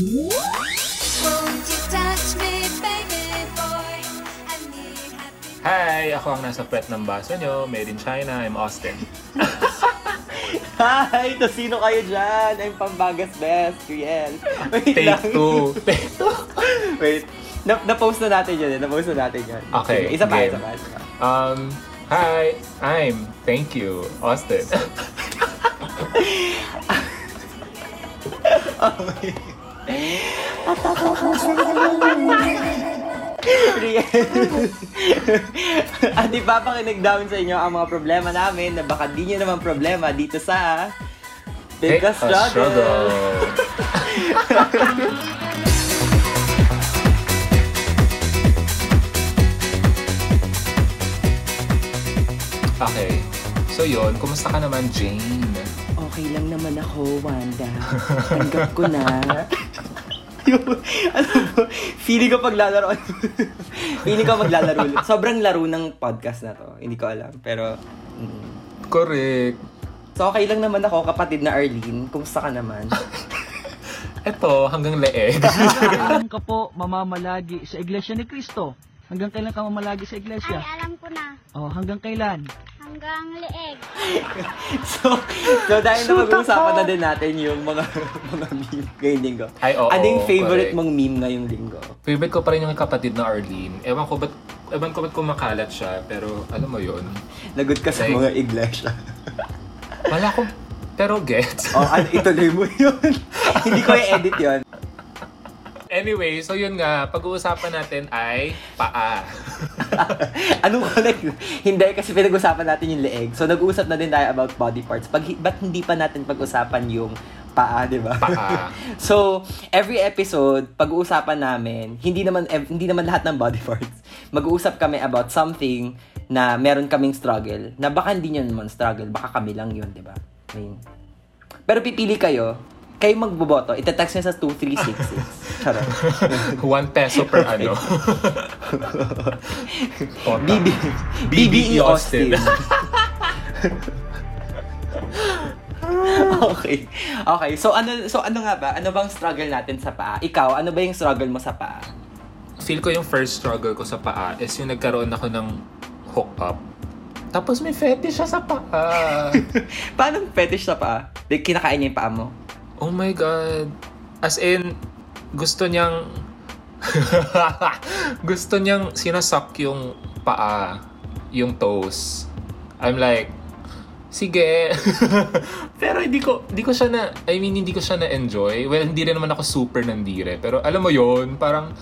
Hi! Ako ang nasa pet ng baso nyo. Made in China. I'm Austin. Hi! To sino kayo dyan? I'm Pambagas Best, Riel. Wait Take lang. two. Take two. Wait. Na, na-post na natin yun eh. Na-post na natin yun. Okay, Sige, isa pa, game. isa pa, isa pa. Um, hi! I'm, thank you, Austin. Riel. At ipapakinig namin sa inyo ang mga problema namin na baka di nyo naman problema dito sa Big Take a Struggle. Okay. So yun, kumusta ka naman, Jane? Okay lang naman ako, Wanda. Tanggap ko na. Yung, ano ba, feeling ko paglalaro. feeling ko maglalaro. Sobrang laro ng podcast na to. Hindi ko alam. Pero, mm. Correct. so okay lang naman ako, kapatid na Arlene. Kumusta ka naman? Eto, hanggang leeg. Kailan ka po mamamalagi sa Iglesia ni Cristo? Hanggang kailan ka mamalagi sa Iglesia? Ay, alam ko na. Oh, hanggang kailan? Hanggang leeg. so, so dahil na mag-uusapan na din natin yung mga mga meme ngayong linggo. Ay, oo, ano yung favorite correct. mong meme ngayong linggo? Favorite ko pa rin yung kapatid na Arlene. Ewan ko ba't, ewan ko ba't kumakalat siya, pero alam mo yun. Lagot ka sa Like- mga iglesia. Wala ko, pero gets. oh, ano, ituloy mo yun. Hindi ko i-edit yun. Anyway, so yun nga, pag-uusapan natin ay paa. Anong connect? Hindi, kasi pinag-usapan natin yung leeg. So, nag-uusap na din tayo about body parts. Pag, ba't hindi pa natin pag-usapan yung paa, di ba? Paa. so, every episode, pag-uusapan namin, hindi naman ev- hindi naman lahat ng body parts. Mag-uusap kami about something na meron kaming struggle. Na baka hindi nyo naman struggle, baka kami lang yun, di ba? I mean, pero pipili kayo, kayo magboboto, itetext nyo sa 2366. Charot. One peso per ano. BB, BBE Austin. okay. Okay. So ano so ano nga ba? Ano bang struggle natin sa paa? Ikaw, ano ba yung struggle mo sa paa? Feel ko yung first struggle ko sa paa is yung nagkaroon ako ng hook up. Tapos may fetish siya sa paa. Paano fetish sa paa? Like, kinakain niya yung paa mo? Oh my God. As in, gusto niyang... gusto niyang sinasak yung paa, yung toes. I'm like, sige. pero hindi ko, hindi ko siya na, I mean, hindi ko siya na-enjoy. Well, hindi rin naman ako super nandire. Pero alam mo yon parang,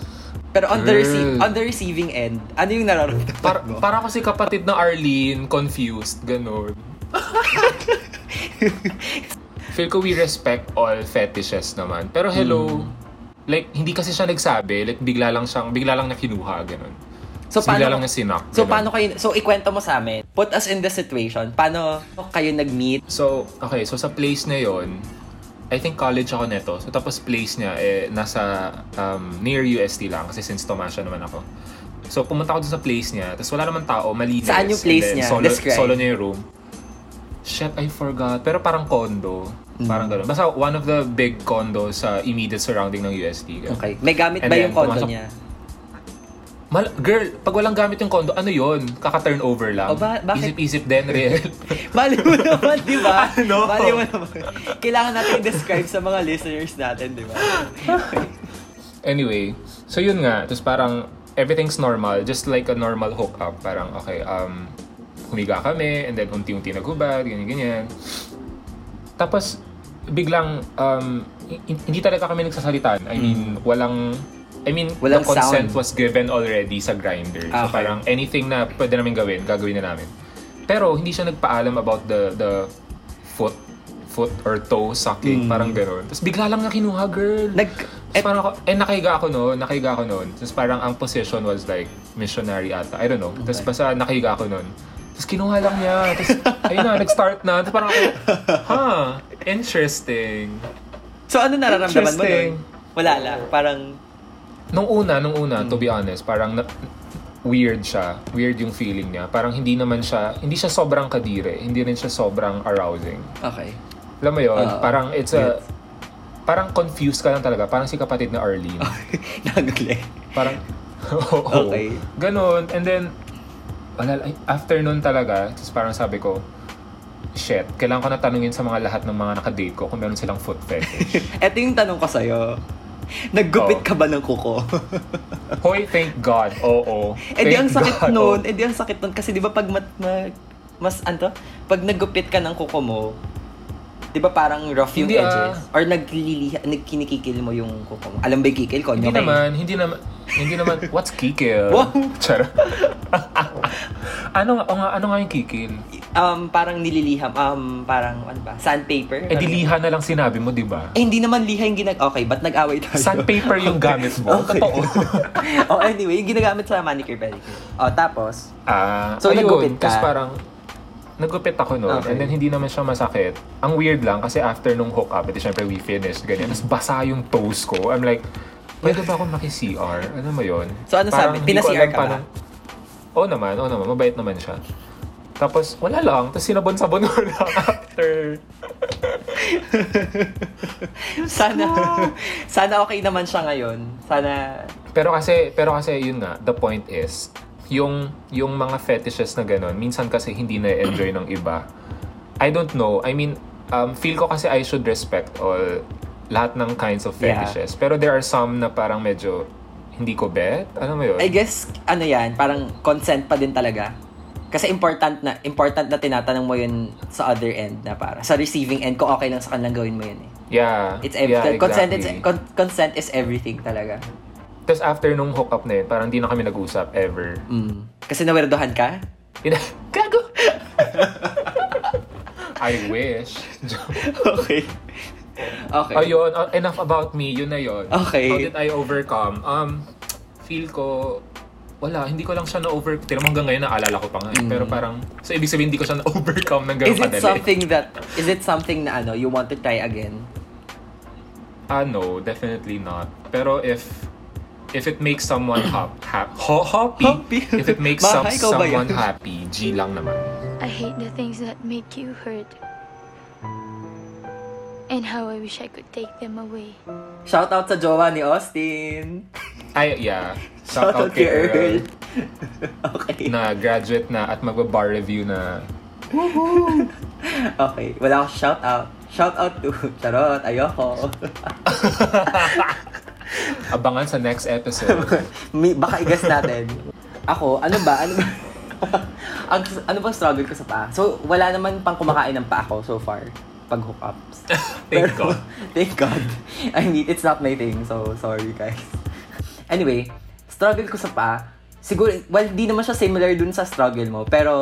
Pero on the, rece- on the receiving end, ano yung nararamdaman par, mo? para ako si kapatid na Arlene, confused, ganun. Feel ko we respect all fetishes naman. Pero hello, like, hindi kasi siya nagsabi. Like, bigla lang siyang, bigla lang na kinuha, ganun. So, So, bigla paano- lang na sinak. So, ganun. paano kayo, so, ikwento mo sa amin. Put us in the situation. Paano kayo nag-meet? So, okay, so sa place na yon I think college ako neto. So, tapos place niya, eh, nasa um, near UST lang. Kasi since Tomasha naman ako. So, pumunta ako dun sa place niya. Tapos wala naman tao, malinis. Saan yung place then niya? Solo, Describe. solo niya yung room. Shit, I forgot. Pero parang condo. Parang Mm. gano'n. Basta one of the big condos sa immediate surrounding ng UST. Ganun. Okay. May gamit And ba then, yung condo pumasok- niya? Mal- girl, pag walang gamit yung condo, ano yon Kaka-turnover lang. O ba- bakit? Isip-isip din, real. Mali mo naman, di ba? Ano? Mali mo naman. Kailangan natin i-describe sa mga listeners natin, di ba? Anyway, so yun nga. Tapos parang everything's normal. Just like a normal hookup. Parang, okay, um, humiga kami, and then unti-unti naghubad, ganyan-ganyan. Tapos, biglang, um, hin- hindi talaga kami nagsasalitan. I mean, walang, I mean, Hmm. Walang the consent sound. was given already sa grinder. Ah, So okay. parang anything na pwede namin gawin, gagawin na namin. Pero hindi siya nagpaalam about the the foot foot or toe sucking, parang gano'n. Tapos bigla lang na kinuha, girl. Hmm. Nag, Tapos parang ako, eh nakahiga ako noon, nakahiga ako noon. Tapos parang ang position was like missionary ata. I don't know. Tapos basta nakahiga ako noon. Tapos kinuha lang niya. Tapos ayun na, nag-start na. Tapos parang ako, huh, interesting. so, ano nararamdaman mo nun? Wala lang. Parang, Nung una, nung una, to be Hmm. honest, parang na- weird siya. Weird yung feeling niya. Parang hindi naman siya, hindi siya sobrang kadire. Hindi rin siya sobrang arousing. okay. Alam mo yun? Oo. parang it's a, parang confused ka lang talaga. Parang si kapatid na Arlene. Nagaling. Parang, oo. Okay. Ganon. And then, wala, ay, after nun talaga, tapos parang sabi ko, shit, kailangan ko na tanungin sa mga lahat ng mga nakadate ko kung meron silang foot fetish. Eto yung tanong ko sa'yo. Naggupit Oo. ka ba ng kuko? Hoy, thank God. Oo. eh di ang sakit God. nun. Eh di ang sakit nun. Kasi di ba pag mat, ma- mas, ano, pag naggupit ka ng kuko mo, di ba parang rough yung Hindi, ah. edges? Or nagliliha, nagkinikikil mo yung kuko mo. Alam ba yung kikil? Konyo Hindi kayo. naman, hindi naman, hindi naman, what's kikil? Wow. Charot. ano nga, o nga, ano nga yung kikil? Um, parang nililiham. Um, parang, ano ba? Sandpaper? Eh, di liha na lang sinabi mo, di ba? Eh, hindi naman liha yung ginag... Okay, ba't nag-away tayo? Sandpaper yung gamit mo. Okay. Totoo. oh, anyway, yung ginagamit sa manicure pedicure. Oh, tapos, Ah, So, ayun, naggupit ka? Tapos parang, naggupit ako noon. Okay. And then, hindi naman siya masakit. Ang weird lang, kasi after nung hookup, edi syempre we finished, ganyan. Tapos basa yung toes ko. I'm like, pwede ba ako maki-CR? Ano mo yun? So, ano sabi? hindi ko Pina-CR ka ba? Oo naman, oo naman. Mabait naman siya. Tapos, wala lang. Tapos sinabon-sabon ko lang after. sana, sana okay naman siya ngayon. Sana, Pero kasi, pero kasi yun nga, the point is, yung, yung mga fetishes na gano'n, minsan kasi hindi na-enjoy ng iba. I don't know. I mean, um, feel ko kasi I should respect all, lahat ng kinds of Yeah. fetishes. Pero there are some na parang medyo, hindi ko bet. Ano mo yun? I guess, ano yan, parang consent pa din talaga. Kasi important na, important na tinatanong mo yun sa other end na para, sa receiving end, kung okay lang sa kanilang gawin mo yun eh. yeah. It's ev- yeah, consent, is, exactly. con- consent is everything talaga. Tapos after nung hookup na yun, parang di na kami nag-usap ever. Mm. Kasi nawerdohan ka? Gago! I wish. okay. Okay. Ayun, uh, enough about me. Yun na yun. Okay. How did I overcome? Um, feel ko, wala, hindi ko lang siya na-over... Tira mo hanggang ngayon, naalala ko pa nga. eh. Pero parang, so ibig sabihin, hindi ko siya na-overcome ng ganun Mm. Is it kadali. something that, is it something na ano, you want to try again? Ah, no, definitely not. Pero if if it makes someone hap, hap, ho, happy, Happy? if it makes some, someone happy, G lang naman. I hate the things that make you hurt. And how I wish I could take them away. Shout out sa jowa ni Austin. Ay, yeah. Shout out kay Earl okay. na graduate na at magba-bar review na Okay. Wala akong shout out. Shout out to Charot. Ayoko. Abangan sa next episode. May, baka i-guess natin. Ako, ano ba? Ano ba? Ang, ano bang struggle ko sa paa? So, wala naman pang kumakain ng paa ko so far. Pag hookups. Thank God. Thank God. I mean, it's not my thing. So, sorry guys. Anyway, struggle ko sa paa. Siguro, well, di naman siya similar dun sa struggle mo. Pero,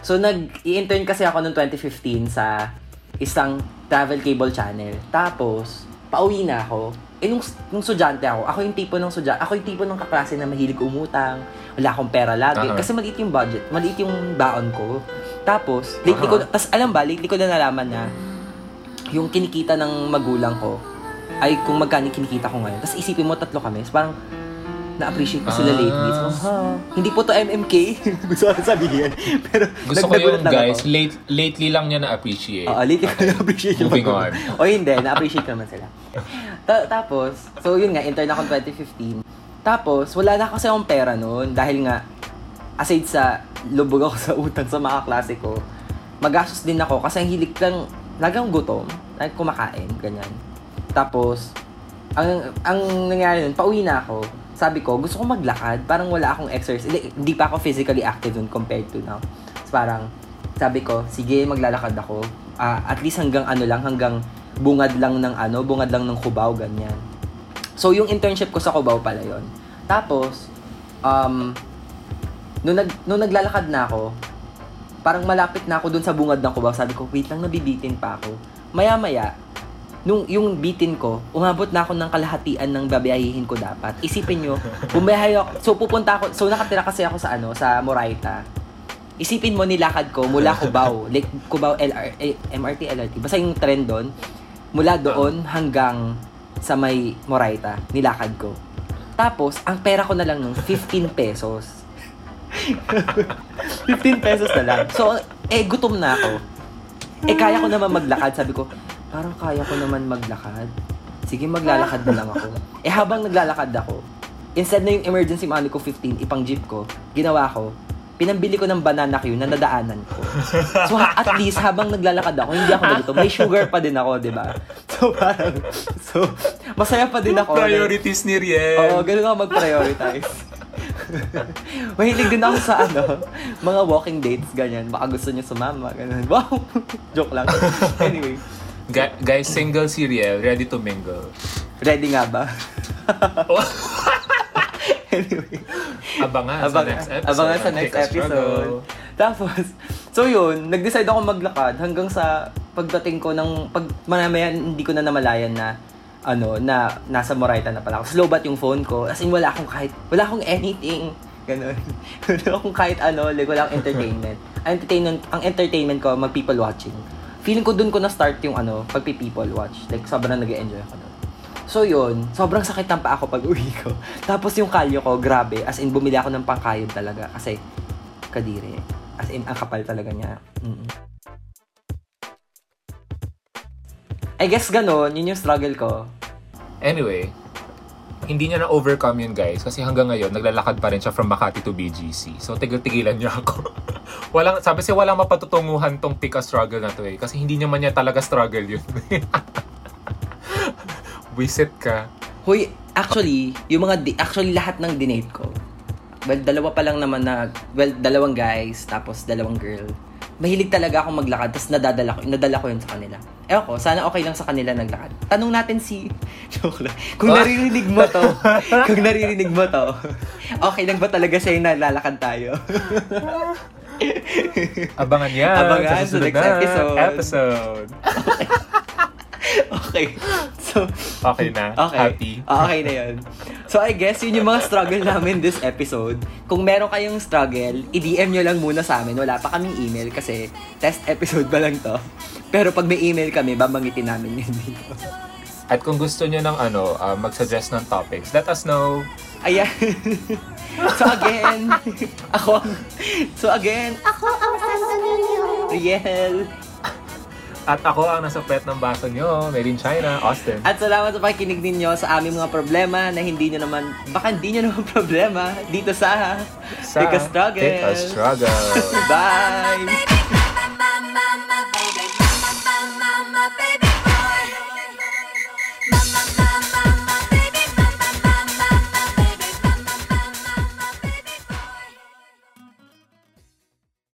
so nag-i-intern kasi ako noong 2015 sa isang travel cable channel. Tapos, pauwi na ako. Eh, nung, nung sudyante ako, ako yung tipo ng sudyante, ako yung tipo ng kaklase na mahilig umutang, wala akong pera lagi. Aha. Kasi maliit yung budget, maliit yung baon ko. Tapos, lately ko, Aha. tas alam ba, lately ko na nalaman na yung kinikita ng magulang ko ay kung magkano kinikita ko ngayon. Tapos isipin mo, tatlo kami. So, parang na-appreciate ko sila Ah. lately. So, ha, hindi po to MMK. Gusto ko sabihin. Pero Gusto ko yung guys, ako. late, lately lang niya na-appreciate. Oo, lately ko na-appreciate Moving on. O hindi, na-appreciate ko naman sila. Ta- tapos, so yun nga, intern ako 2015. Tapos, wala na kasi akong pera noon dahil nga, aside sa lubog ako sa utang sa mga klase ko, magastos din ako kasi ang hilig lang, lagang gutom, like kumakain, ganyan. Tapos, ang, ang nangyari nun, pauwi na ako. Sabi ko, gusto ko maglakad. Parang wala akong exercise. Hindi, pa ako physically active nun compared to now. So, parang, sabi ko, sige, maglalakad ako. Ah, at least hanggang ano lang, hanggang bungad lang ng ano, bungad lang ng Cubao, ganyan. So, yung internship ko sa Cubao pala yon. Tapos, um, nung, nag, nung naglalakad na ako, parang malapit na ako dun sa bungad ng Cubao. Sabi ko, wait lang, nabibitin pa ako. Maya-maya, nung yung bitin ko, umabot na ako ng kalahatian ng babiyahihin ko dapat. Isipin nyo, bumiyahe ako, so pupunta ako, so nakatira kasi ako sa ano, sa Moraita. Isipin mo nilakad ko mula Cubao, like Cubao LR, eh, MRT, LRT, basta yung trend doon, mula doon hanggang sa may Moraita, nilakad ko. Tapos, ang pera ko na lang nung 15 pesos. 15 pesos na lang. So, eh, gutom na ako. Eh, kaya ko naman maglakad. Sabi ko, parang kaya ko naman maglakad. sige maglalakad na lang ako. Eh habang naglalakad ako, instead na yung emergency money ko 15, ipang jeep ko, ginawa ko, pinambili ko ng banana queue na nadaanan ko. So at least habang naglalakad ako, hindi ako nagutom. May sugar pa din ako, di ba? So parang, so, masaya pa din ako. Priorities ni Riel. Oo, ganun ako mag-prioritize. Mahilig din ako sa ano, mga walking dates, ganyan. Baka gusto niyo sumama, ganun. Wow! Joke lang. Anyway, guys, single si Riel, ready to mingle. ready nga ba? anyway. Abangan, sa next episode. abangan sa next episode. Tapos, so yun, nag-decide ako maglakad hanggang sa pagdating ko ng, pag mamaya hindi ko na namalayan na, ano, na nasa Moraita na pala ako. Slow bat yung phone ko. As in, wala akong kahit, wala akong anything. Ganun. wala akong kahit ano, like, wala akong entertainment. ang entertainment, ang entertainment ko, mag people watching. Feeling ko dun ko na start yung ano, pag people watch. Like, sobrang nag enjoy ako dun. So yun, sobrang sakit ng paa ko pag uwi ko. Tapos yung kalyo ko, grabe. As in, bumili ako ng pangkayod talaga. Kasi, kadiri. As in, ang kapal talaga niya. Mm. I guess ganon, yun yung struggle ko. Anyway, hindi niya na-overcome yun guys kasi hanggang ngayon naglalakad pa rin siya from Makati to BGC. So tigil-tigilan niya ako. walang sabi siya walang mapatutunguhan tong pick a struggle na to eh kasi hindi naman niya talaga struggle yun. Wisit ka. Hoy, actually, yung mga, di- actually lahat ng dinate ko, well, dalawa pa lang naman na, well, dalawang guys, tapos dalawang girl. Mahilig talaga akong maglakad, tapos nadadala ko, nadala ko yun sa kanila. Ewan ko, sana okay lang sa kanila naglakad. Tanong natin si, joke lang, kung naririnig mo to, kung naririnig mo to, okay lang ba talaga sa'yo na lalakad tayo? Abangan yan Abangan sa sa next episode. episode. okay. So, Okay na. Okay. Happy. Ah, okay na yun. So, I guess yun yung mga struggle namin this episode. Kung meron kayong struggle, i-DM nyo lang muna sa amin. Wala pa kaming email kasi test episode pa lang to. Pero pag may email kami, babangitin namin yun dito. At kung gusto niyo ng ano, uh, mag-suggest ng topics, let us know. Ayan. so again, ako, so again, Ako ang. Riel. At ako ang nasa pet ng baso nyo, made in China, Austin. At salamat sa pakikinig ninyo sa aming mga problema na hindi nyo naman, baka hindi nyo naman problema dito sa, Sa Take a Struggle. Take a Struggle. Bye!